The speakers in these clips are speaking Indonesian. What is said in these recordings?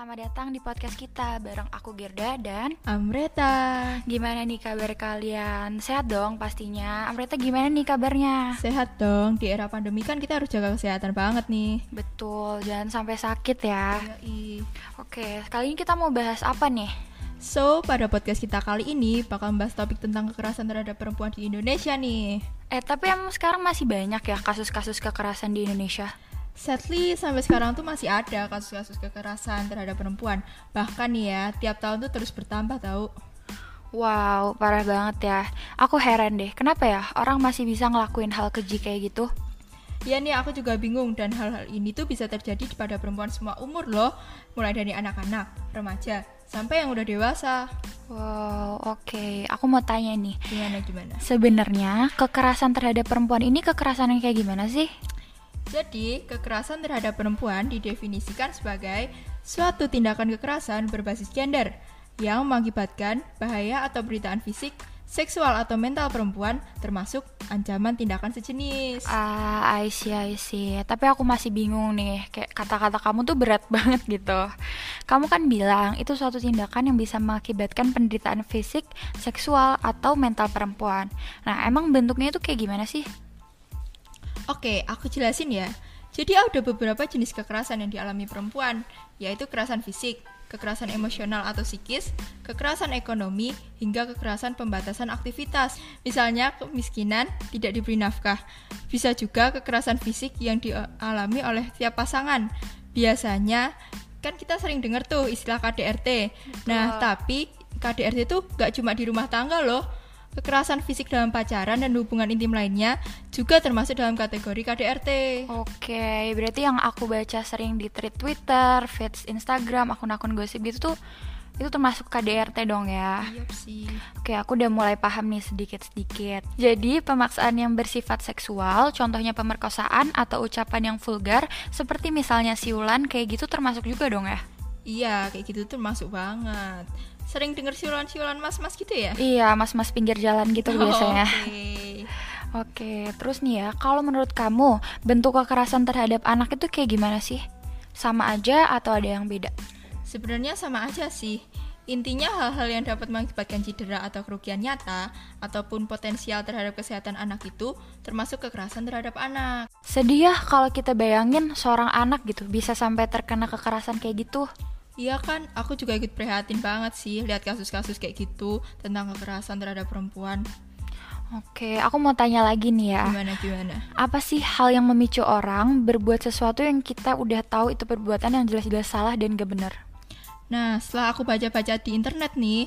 selamat datang di podcast kita. Bareng aku Gerda dan Amreta. Gimana nih kabar kalian? Sehat dong pastinya. Amreta gimana nih kabarnya? Sehat dong, di era pandemi kan kita harus jaga kesehatan banget nih. Betul, jangan sampai sakit ya. Yoi. Oke, kali ini kita mau bahas apa nih? So, pada podcast kita kali ini bakal membahas topik tentang kekerasan terhadap perempuan di Indonesia nih. Eh tapi emang sekarang masih banyak ya kasus-kasus kekerasan di Indonesia Sadly, sampai sekarang tuh masih ada kasus-kasus kekerasan terhadap perempuan Bahkan nih ya, tiap tahun tuh terus bertambah tau Wow, parah banget ya Aku heran deh, kenapa ya orang masih bisa ngelakuin hal keji kayak gitu? Ya nih aku juga bingung dan hal-hal ini tuh bisa terjadi pada perempuan semua umur loh Mulai dari anak-anak, remaja, sampai yang udah dewasa Wow, oke. Aku mau tanya nih, Gimana gimana? sebenarnya kekerasan terhadap perempuan ini kekerasan yang kayak gimana sih? Jadi, kekerasan terhadap perempuan didefinisikan sebagai suatu tindakan kekerasan berbasis gender yang mengakibatkan bahaya atau beritaan fisik, seksual atau mental perempuan termasuk ancaman tindakan sejenis. Ah, I see, I see. Tapi aku masih bingung nih, kayak kata-kata kamu tuh berat banget gitu. Kamu kan bilang itu suatu tindakan yang bisa mengakibatkan penderitaan fisik, seksual, atau mental perempuan. Nah, emang bentuknya itu kayak gimana sih? Oke, aku jelasin ya. Jadi ada beberapa jenis kekerasan yang dialami perempuan, yaitu kekerasan fisik, kekerasan emosional atau psikis, kekerasan ekonomi, hingga kekerasan pembatasan aktivitas. Misalnya kemiskinan, tidak diberi nafkah. Bisa juga kekerasan fisik yang dialami oleh tiap pasangan. Biasanya kan kita sering dengar tuh istilah KDRT. Nah, tapi KDRT itu gak cuma di rumah tangga loh. Kekerasan fisik dalam pacaran dan hubungan intim lainnya juga termasuk dalam kategori KDRT. Oke, berarti yang aku baca sering di tweet Twitter, feeds Instagram, akun-akun gosip gitu tuh itu termasuk KDRT dong ya. Iya sih. Oke, aku udah mulai paham nih sedikit-sedikit. Jadi, pemaksaan yang bersifat seksual, contohnya pemerkosaan atau ucapan yang vulgar, seperti misalnya siulan, kayak gitu termasuk juga dong ya? Iya, kayak gitu tuh masuk banget. Sering denger siulan-siulan mas-mas gitu ya? Iya, mas-mas pinggir jalan gitu biasanya. Oke. Oke, terus nih ya, kalau menurut kamu, bentuk kekerasan terhadap anak itu kayak gimana sih? Sama aja atau ada yang beda? Sebenarnya sama aja sih. Intinya hal-hal yang dapat mengakibatkan cedera atau kerugian nyata ataupun potensial terhadap kesehatan anak itu termasuk kekerasan terhadap anak. Sedih ya kalau kita bayangin seorang anak gitu bisa sampai terkena kekerasan kayak gitu. Iya kan, aku juga ikut prihatin banget sih lihat kasus-kasus kayak gitu tentang kekerasan terhadap perempuan. Oke, aku mau tanya lagi nih ya. Gimana gimana? Apa sih hal yang memicu orang berbuat sesuatu yang kita udah tahu itu perbuatan yang jelas-jelas salah dan gak benar? Nah, setelah aku baca-baca di internet nih,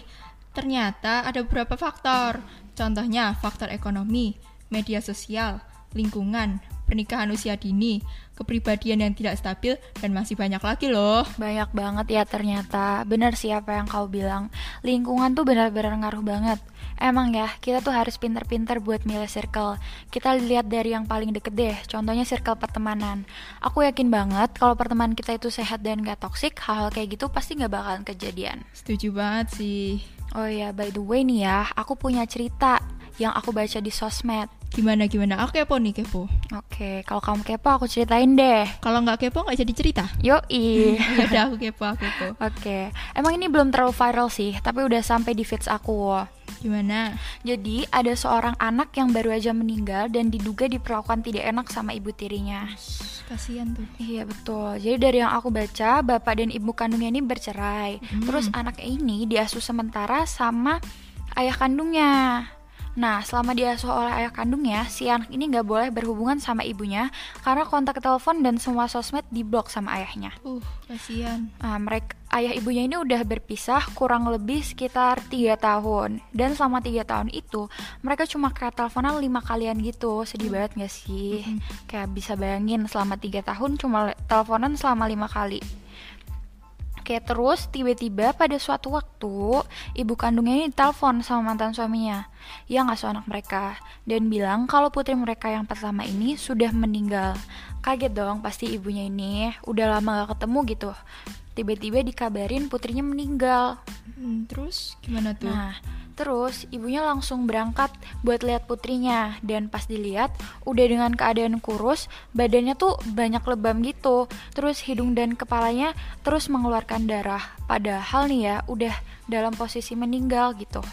ternyata ada beberapa faktor. Contohnya faktor ekonomi, media sosial, lingkungan, pernikahan usia dini, kepribadian yang tidak stabil, dan masih banyak lagi loh. Banyak banget ya ternyata. Benar sih apa yang kau bilang. Lingkungan tuh benar-benar ngaruh banget. Emang ya, kita tuh harus pinter-pinter buat milih circle. Kita lihat dari yang paling deket deh, contohnya circle pertemanan. Aku yakin banget kalau pertemanan kita itu sehat dan gak toksik, hal-hal kayak gitu pasti gak bakalan kejadian. Setuju banget sih. Oh ya, by the way nih ya, aku punya cerita yang aku baca di sosmed. Gimana gimana? Aku kepo nih kepo. Oke, kalau kamu kepo aku ceritain deh. Kalau nggak kepo nggak jadi cerita. Yoi. ya udah aku kepo aku kepo. Oke, emang ini belum terlalu viral sih, tapi udah sampai di feeds aku. Gimana? Jadi ada seorang anak yang baru aja meninggal dan diduga diperlakukan tidak enak sama ibu tirinya. Kasihan tuh. Iya betul. Jadi dari yang aku baca, bapak dan ibu kandungnya ini bercerai. Terus anaknya ini diasuh sementara sama ayah kandungnya. Nah, selama diasuh oleh ayah kandungnya, si anak ini nggak boleh berhubungan sama ibunya karena kontak telepon dan semua sosmed diblok sama ayahnya. Uh, kasihan. Nah, mereka ayah ibunya ini udah berpisah kurang lebih sekitar tiga tahun. Dan selama tiga tahun itu mereka cuma kayak teleponan lima kalian gitu. Sedih banget gak sih? Kayak bisa bayangin selama tiga tahun cuma le- teleponan selama lima kali Oke terus tiba-tiba pada suatu waktu ibu kandungnya ini telepon sama mantan suaminya yang ngasuh anak mereka dan bilang kalau putri mereka yang pertama ini sudah meninggal. Kaget dong pasti ibunya ini udah lama gak ketemu gitu. Tiba-tiba dikabarin putrinya meninggal. Hmm, terus gimana tuh? Nah Terus ibunya langsung berangkat buat lihat putrinya dan pas dilihat udah dengan keadaan kurus, badannya tuh banyak lebam gitu. Terus hidung dan kepalanya terus mengeluarkan darah. Padahal nih ya udah dalam posisi meninggal gitu.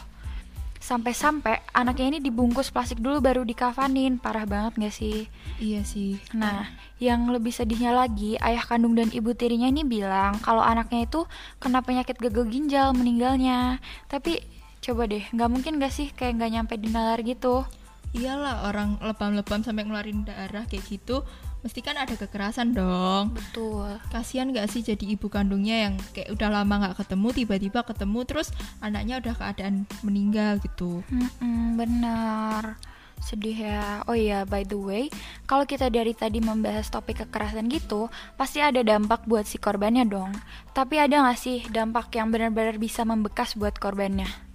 Sampai-sampai anaknya ini dibungkus plastik dulu baru dikafanin. Parah banget gak sih? Iya sih. Nah, yang lebih sedihnya lagi, ayah kandung dan ibu tirinya ini bilang kalau anaknya itu kena penyakit gagal ginjal meninggalnya. Tapi coba deh, nggak mungkin gak sih kayak nggak nyampe di nalar gitu? Iyalah orang lebam-lebam sampai ngeluarin darah kayak gitu mesti kan ada kekerasan dong. Betul. Kasihan gak sih jadi ibu kandungnya yang kayak udah lama nggak ketemu tiba-tiba ketemu terus anaknya udah keadaan meninggal gitu. Mm-mm, benar. Sedih ya. Oh iya, by the way, kalau kita dari tadi membahas topik kekerasan gitu, pasti ada dampak buat si korbannya dong. Tapi ada gak sih dampak yang benar-benar bisa membekas buat korbannya?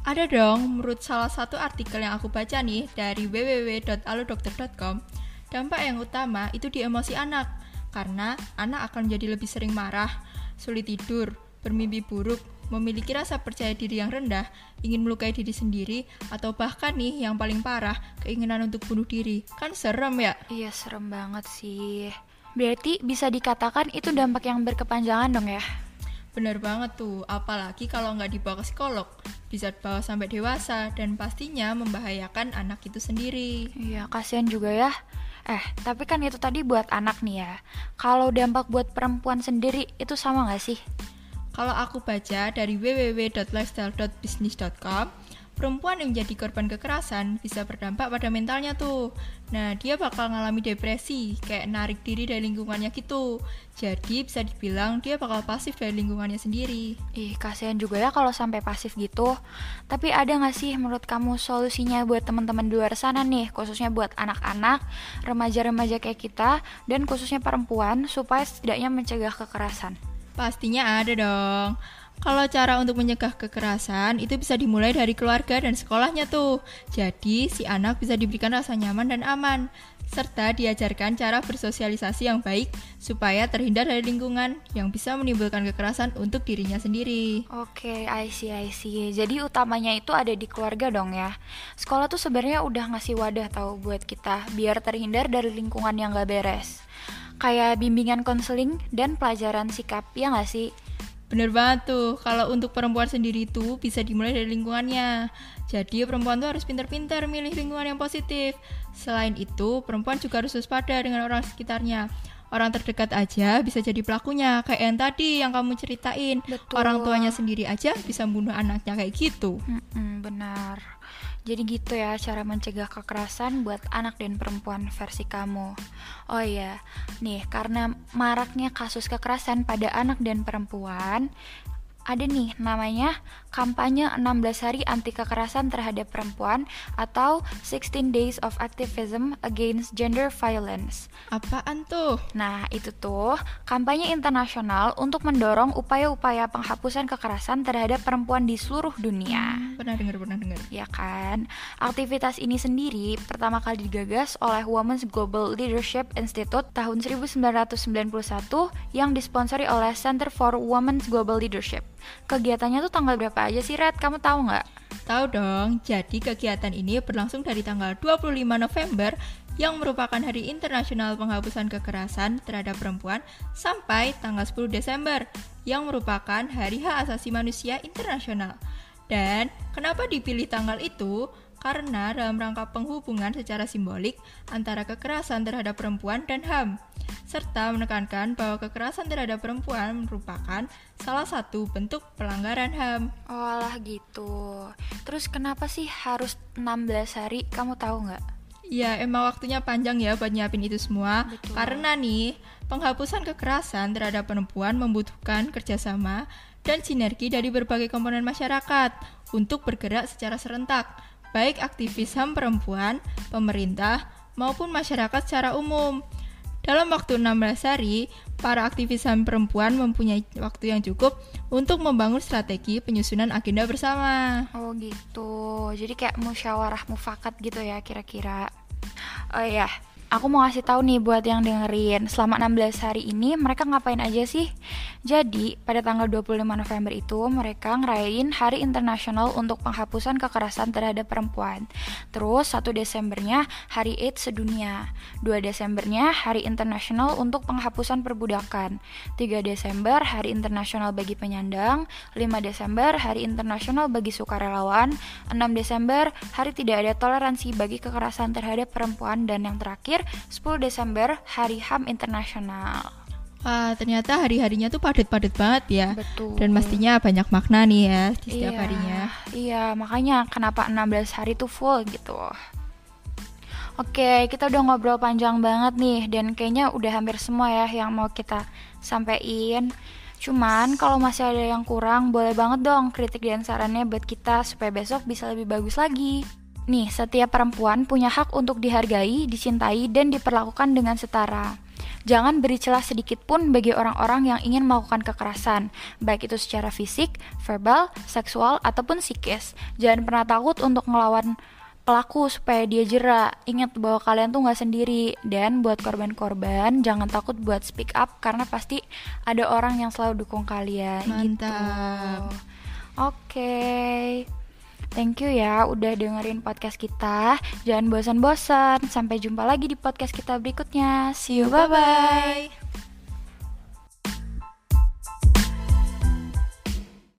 Ada dong, menurut salah satu artikel yang aku baca nih dari www.aludokter.com, dampak yang utama itu di emosi anak, karena anak akan menjadi lebih sering marah, sulit tidur, bermimpi buruk, memiliki rasa percaya diri yang rendah, ingin melukai diri sendiri, atau bahkan nih yang paling parah, keinginan untuk bunuh diri. Kan serem ya? Iya, serem banget sih. Berarti bisa dikatakan itu dampak yang berkepanjangan dong ya? Bener banget tuh, apalagi kalau nggak dibawa ke psikolog, bisa dibawa sampai dewasa dan pastinya membahayakan anak itu sendiri. Iya, kasihan juga ya. Eh, tapi kan itu tadi buat anak nih ya. Kalau dampak buat perempuan sendiri itu sama nggak sih? Kalau aku baca dari www.lifestyle.business.com, perempuan yang menjadi korban kekerasan bisa berdampak pada mentalnya tuh. Nah, dia bakal ngalami depresi, kayak narik diri dari lingkungannya gitu. Jadi bisa dibilang dia bakal pasif dari lingkungannya sendiri. Ih, kasihan juga ya kalau sampai pasif gitu. Tapi ada nggak sih menurut kamu solusinya buat teman-teman di luar sana nih, khususnya buat anak-anak, remaja-remaja kayak kita, dan khususnya perempuan, supaya setidaknya mencegah kekerasan? Pastinya ada dong. Kalau cara untuk mencegah kekerasan itu bisa dimulai dari keluarga dan sekolahnya tuh. Jadi si anak bisa diberikan rasa nyaman dan aman serta diajarkan cara bersosialisasi yang baik supaya terhindar dari lingkungan yang bisa menimbulkan kekerasan untuk dirinya sendiri. Oke, I see, I see. Jadi utamanya itu ada di keluarga dong ya. Sekolah tuh sebenarnya udah ngasih wadah tahu buat kita biar terhindar dari lingkungan yang gak beres. Kayak bimbingan konseling dan pelajaran sikap, ya gak sih? Bener banget tuh, kalau untuk perempuan sendiri tuh bisa dimulai dari lingkungannya. Jadi perempuan tuh harus pintar-pintar milih lingkungan yang positif. Selain itu, perempuan juga harus waspada dengan orang sekitarnya. Orang terdekat aja bisa jadi pelakunya, kayak yang tadi yang kamu ceritain. Betul. Orang tuanya sendiri aja bisa membunuh anaknya kayak gitu. Mm-mm, benar. Jadi gitu ya cara mencegah kekerasan buat anak dan perempuan versi kamu. Oh iya, nih karena maraknya kasus kekerasan pada anak dan perempuan, ada nih namanya kampanye 16 hari anti kekerasan terhadap perempuan atau 16 Days of Activism Against Gender Violence. Apaan tuh? Nah, itu tuh kampanye internasional untuk mendorong upaya-upaya penghapusan kekerasan terhadap perempuan di seluruh dunia. Hmm, pernah dengar, pernah dengar. Ya kan? Aktivitas ini sendiri pertama kali digagas oleh Women's Global Leadership Institute tahun 1991 yang disponsori oleh Center for Women's Global Leadership. Kegiatannya tuh tanggal berapa aja sih, Red? Kamu tahu nggak? Tahu dong, jadi kegiatan ini berlangsung dari tanggal 25 November yang merupakan Hari Internasional Penghapusan Kekerasan terhadap Perempuan sampai tanggal 10 Desember yang merupakan Hari Hak Asasi Manusia Internasional. Dan kenapa dipilih tanggal itu? Karena dalam rangka penghubungan secara simbolik antara kekerasan terhadap perempuan dan HAM, serta menekankan bahwa kekerasan terhadap perempuan merupakan salah satu bentuk pelanggaran HAM. Oh lah gitu. Terus kenapa sih harus 16 hari? Kamu tahu nggak? Ya, emang waktunya panjang ya buat nyiapin itu semua. Betul. Karena nih, penghapusan kekerasan terhadap perempuan membutuhkan kerjasama dan sinergi dari berbagai komponen masyarakat untuk bergerak secara serentak, baik aktivis HAM perempuan, pemerintah, maupun masyarakat secara umum. Dalam waktu 16 hari, para aktivis HAM perempuan mempunyai waktu yang cukup untuk membangun strategi penyusunan agenda bersama. Oh gitu. Jadi kayak musyawarah mufakat gitu ya kira-kira. Oh iya. Aku mau ngasih tahu nih buat yang dengerin, selama 16 hari ini mereka ngapain aja sih? Jadi, pada tanggal 25 November itu mereka ngerayain Hari Internasional untuk Penghapusan Kekerasan Terhadap Perempuan. Terus 1 Desembernya Hari AIDS sedunia. 2 Desembernya Hari Internasional untuk Penghapusan Perbudakan. 3 Desember Hari Internasional bagi penyandang. 5 Desember Hari Internasional bagi sukarelawan. 6 Desember Hari Tidak Ada Toleransi bagi Kekerasan Terhadap Perempuan dan yang terakhir terakhir 10 Desember Hari HAM Internasional. Wah, ternyata hari-harinya tuh padat-padat banget ya. Betul. Dan pastinya banyak makna nih ya di setiap iya, harinya. Iya, makanya kenapa 16 hari tuh full gitu. Oke, kita udah ngobrol panjang banget nih dan kayaknya udah hampir semua ya yang mau kita sampaikan. Cuman kalau masih ada yang kurang, boleh banget dong kritik dan sarannya buat kita supaya besok bisa lebih bagus lagi. Nih, setiap perempuan punya hak untuk dihargai, dicintai, dan diperlakukan dengan setara. Jangan beri celah sedikit pun bagi orang-orang yang ingin melakukan kekerasan, baik itu secara fisik, verbal, seksual, ataupun psikis. Jangan pernah takut untuk melawan pelaku supaya dia jera. Ingat bahwa kalian tuh nggak sendiri. Dan buat korban-korban, jangan takut buat speak up karena pasti ada orang yang selalu dukung kalian. Mantap. Gitu. Oke. Okay. Thank you ya udah dengerin podcast kita. Jangan bosan-bosan. Sampai jumpa lagi di podcast kita berikutnya. See you, bye-bye.